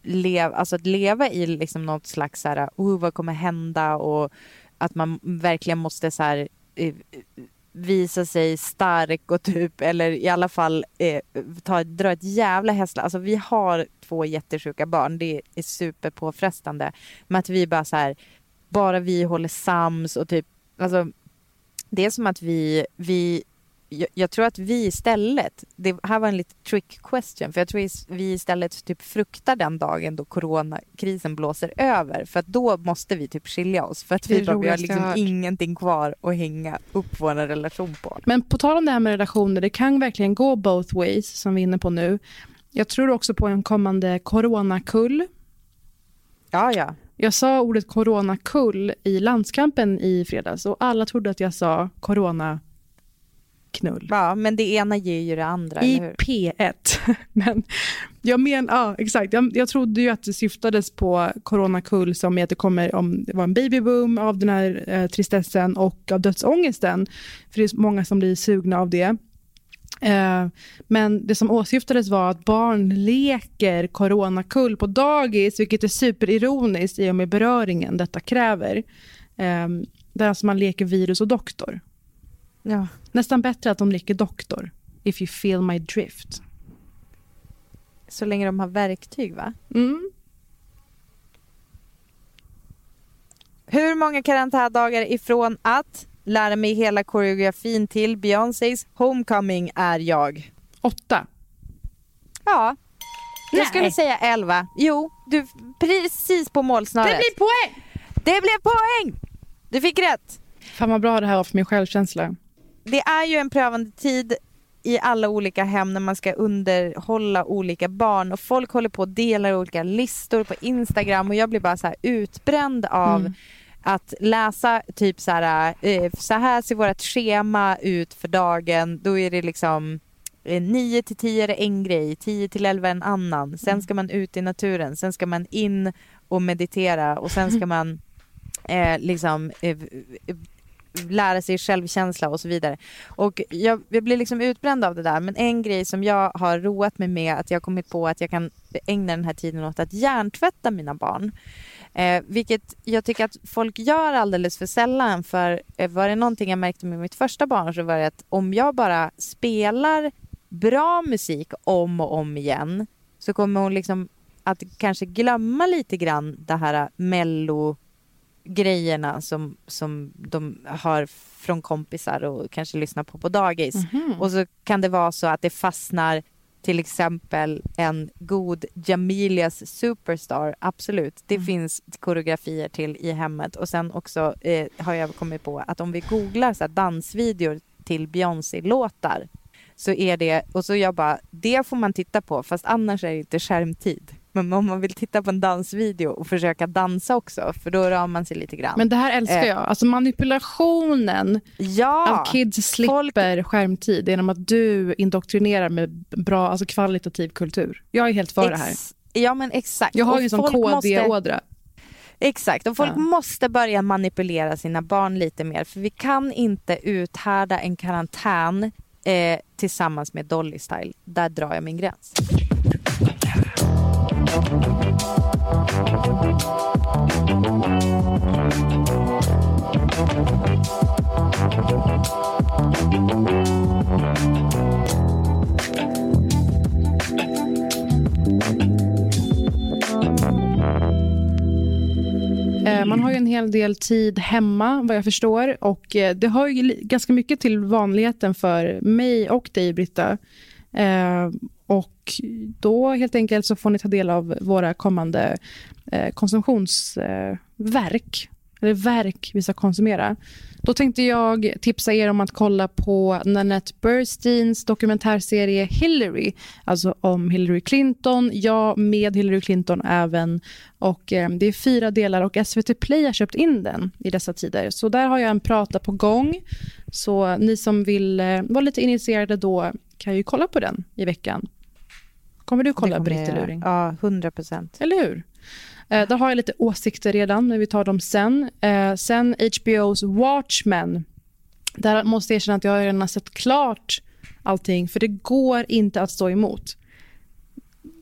leva, alltså att leva i liksom något slags så här, oh, vad kommer hända och att man verkligen måste så här, eh, visa sig stark och typ, eller i alla fall eh, ta, dra ett jävla hästla. Alltså vi har två jättesjuka barn, det är superpåfrestande. Men att vi bara så här, bara vi håller sams och typ, alltså det är som att vi, vi jag, jag tror att vi istället, det här var en lite trick question, för jag tror vi istället typ fruktar den dagen då coronakrisen blåser över, för att då måste vi typ skilja oss, för att vi, bara, vi har liksom hört. ingenting kvar att hänga upp vår relation på. Men på tal om det här med relationer, det kan verkligen gå both ways, som vi är inne på nu. Jag tror också på en kommande coronakull. Ja, ja. Jag sa ordet coronakull i landskampen i fredags och alla trodde att jag sa coronaknull. Ja, men det ena ger ju det andra, I eller hur? P1. Men jag men, ja exakt. Jag, jag trodde ju att det syftades på coronakull som är att det kommer om det var en babyboom av den här eh, tristessen och av dödsångesten. För det är många som blir sugna av det. Eh, men det som åsyftades var att barn leker coronakull på dagis, vilket är superironiskt i och med beröringen detta kräver. Eh, där alltså man leker virus och doktor. Ja. Nästan bättre att de leker doktor, if you feel my drift. Så länge de har verktyg, va? Mm. Hur många karantändagar ifrån att lära mig hela koreografin till Beyoncés Homecoming är jag? Åtta. Ja. Jag Nej. skulle säga 11. Jo, du precis på målsnöret. poäng! Det blev poäng! Du fick rätt. Fan vad bra det här var för min självkänsla. Det är ju en prövande tid i alla olika hem när man ska underhålla olika barn och folk håller på och delar olika listor på Instagram och jag blir bara så här utbränd av att läsa typ så här, eh, så här ser vårt schema ut för dagen. Då är det liksom eh, 9 till 10 är det en grej, 10 till 11 en annan. Sen ska man ut i naturen, sen ska man in och meditera och sen ska man eh, liksom eh, eh, lära sig självkänsla och så vidare. Och jag, jag blir liksom utbränd av det där. Men en grej som jag har roat mig med att jag har kommit på att jag kan ägna den här tiden åt att hjärntvätta mina barn. Eh, vilket jag tycker att folk gör alldeles för sällan. För eh, var det någonting jag märkte med mitt första barn så var det att om jag bara spelar bra musik om och om igen så kommer hon liksom att kanske glömma lite grann det här eh, mello grejerna som, som de har från kompisar och kanske lyssnar på på dagis. Och så kan det vara så att det fastnar till exempel en god Jamilias Superstar. Absolut, det finns koreografier till i hemmet. Och sen också eh, har jag kommit på att om vi googlar så dansvideor till Beyoncé-låtar så är det, och så jag bara, det får man titta på fast annars är det inte skärmtid. Men om man vill titta på en dansvideo och försöka dansa också, för då rör man sig lite grann. Men det här älskar Eh. jag. Alltså manipulationen ja, av kids slipper skärmtid genom att du indoktrinerar med bra, alltså kvalitativ kultur. Jag är helt för det här. ex- Ja men exakt. Jag har Och ju en sån folk KD-ådra. Exakt, och folk Ja. måste börja manipulera sina barn lite mer för vi kan inte uthärda en karantän eh, tillsammans med Dolly Style. Där drar jag min gräns. Eh, man har ju en hel del tid hemma, vad jag förstår. Och eh, Det hör ju ganska mycket till vanligheten för mig och dig, Britta. Eh, och då helt enkelt så får ni ta del av våra kommande eh, konsumtionsverk. Eller verk vi ska konsumera. Då tänkte jag tipsa er om att kolla på Nanette Bursteins dokumentärserie Hillary. Alltså om Hillary Clinton, Jag med Hillary Clinton även. Och eh, Det är fyra delar och SVT Play har köpt in den i dessa tider. Så där har jag en prata på gång. Så ni som vill eh, vara lite initierade då kan ju kolla på den i veckan. Kommer du kolla Det kommer jag Britt göra. Luring? Ja, 100 procent. Eller hur? Eh, där har jag lite åsikter redan, men vi tar dem sen. Eh, sen HBOs Watchmen. Där måste jag erkänna att jag redan har sett klart allting, för det går inte att stå emot.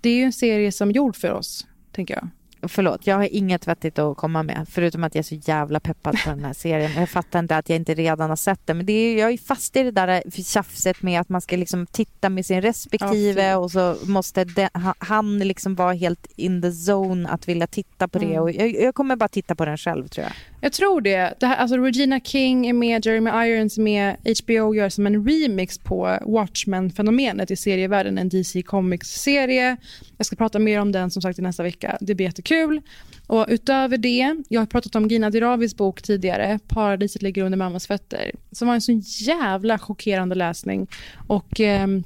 Det är ju en serie som är gjord för oss, tänker jag. Förlåt, jag har inget vettigt att komma med. Förutom att jag är så jävla peppad på den här serien. Jag fattar inte att jag inte redan har sett den. Men det är, jag är fast i det där tjafset med att man ska liksom titta med sin respektive fy. och så måste den, ha- han liksom vara helt in the zone att vilja titta på det. Mm. Och jag, jag kommer bara titta på den själv tror jag. Jag tror det. det här, alltså Regina King är med, Jeremy Irons är med. HBO gör som en remix på Watchmen-fenomenet i serievärlden, en DC Comics-serie. Jag ska prata mer om den som sagt i nästa vecka. Det blir jättekul. Och utöver det, jag har pratat om Gina Diravis bok tidigare, Paradiset ligger under mammas fötter, som var en så jävla chockerande läsning. Och... ehm,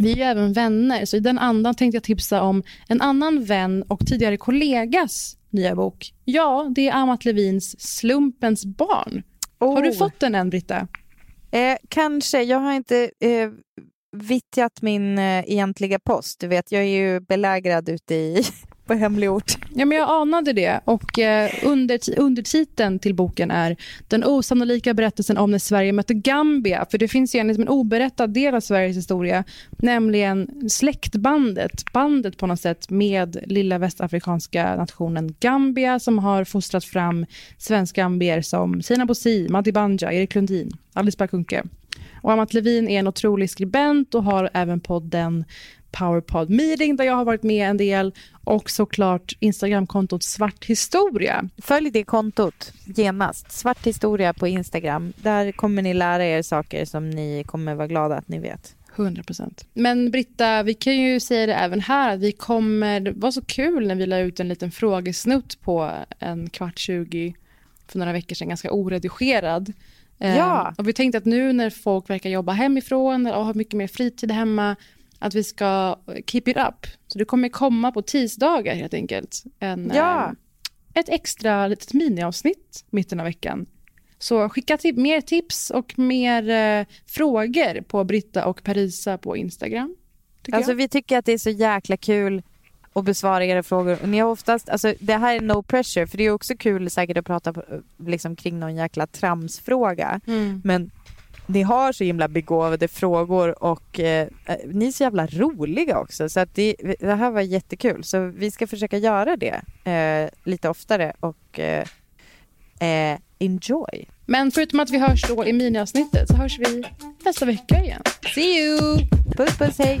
vi är ju även vänner, så i den andan tänkte jag tipsa om en annan vän och tidigare kollegas nya bok. Ja, det är Amat Levins Slumpens barn. Har du Oh. fått den än, Britta? Eh, kanske. Jag har inte eh, vittjat min eh, egentliga post. Du vet, jag är ju belägrad ute i, på hemlig ort. Ja, men jag anade det. Och eh, under, undertiteln till boken är Den osannolika berättelsen om när Sverige mötte Gambia. För det finns ju en, liksom en oberättad del av Sveriges historia, nämligen släktbandet, bandet på något sätt med lilla västafrikanska nationen Gambia som har fostrat fram svensk-gambier som Sina Bosi, Madi Banja, Erik Lundin, Alice Bah Kuhnke. Och Amat Levin är en otrolig skribent och har även podden Powerpod Meeting där jag har varit med en del och såklart Instagramkontot Svart Historia. Följ det kontot genast. Svart historia på Instagram. Där kommer ni lära er saker som ni kommer vara glada att ni vet. 100 procent. Men Britta, vi kan ju säga det även här vi kommer, det var så kul när vi la ut en liten frågesnutt på en kvart 20 för några veckor sedan, ganska oredigerad. Eh, Ja. Och vi tänkte att nu när folk verkar jobba hemifrån och har mycket mer fritid hemma, att vi ska keep it up. Så det kommer komma på tisdagar helt enkelt. En, Ja. eh, ett extra litet miniavsnitt mitten av veckan. Så skicka till, mer tips och mer eh, frågor på Britta och Parisa på Instagram. Alltså jag. vi tycker att det är så jäkla kul att besvara era frågor. Och ni har oftast, alltså det här är no pressure, för det är också kul säkert att prata liksom, kring någon jäkla tramsfråga. Mm. Men ni har så himla begåvade frågor och eh, eh, ni är så jävla roliga också. Så att det, det här var jättekul. Så vi ska försöka göra det eh, lite oftare och eh, eh, enjoy. Men förutom att vi hörs då i miniavsnittet så hörs vi nästa vecka igen. See you! Puss puss, hej!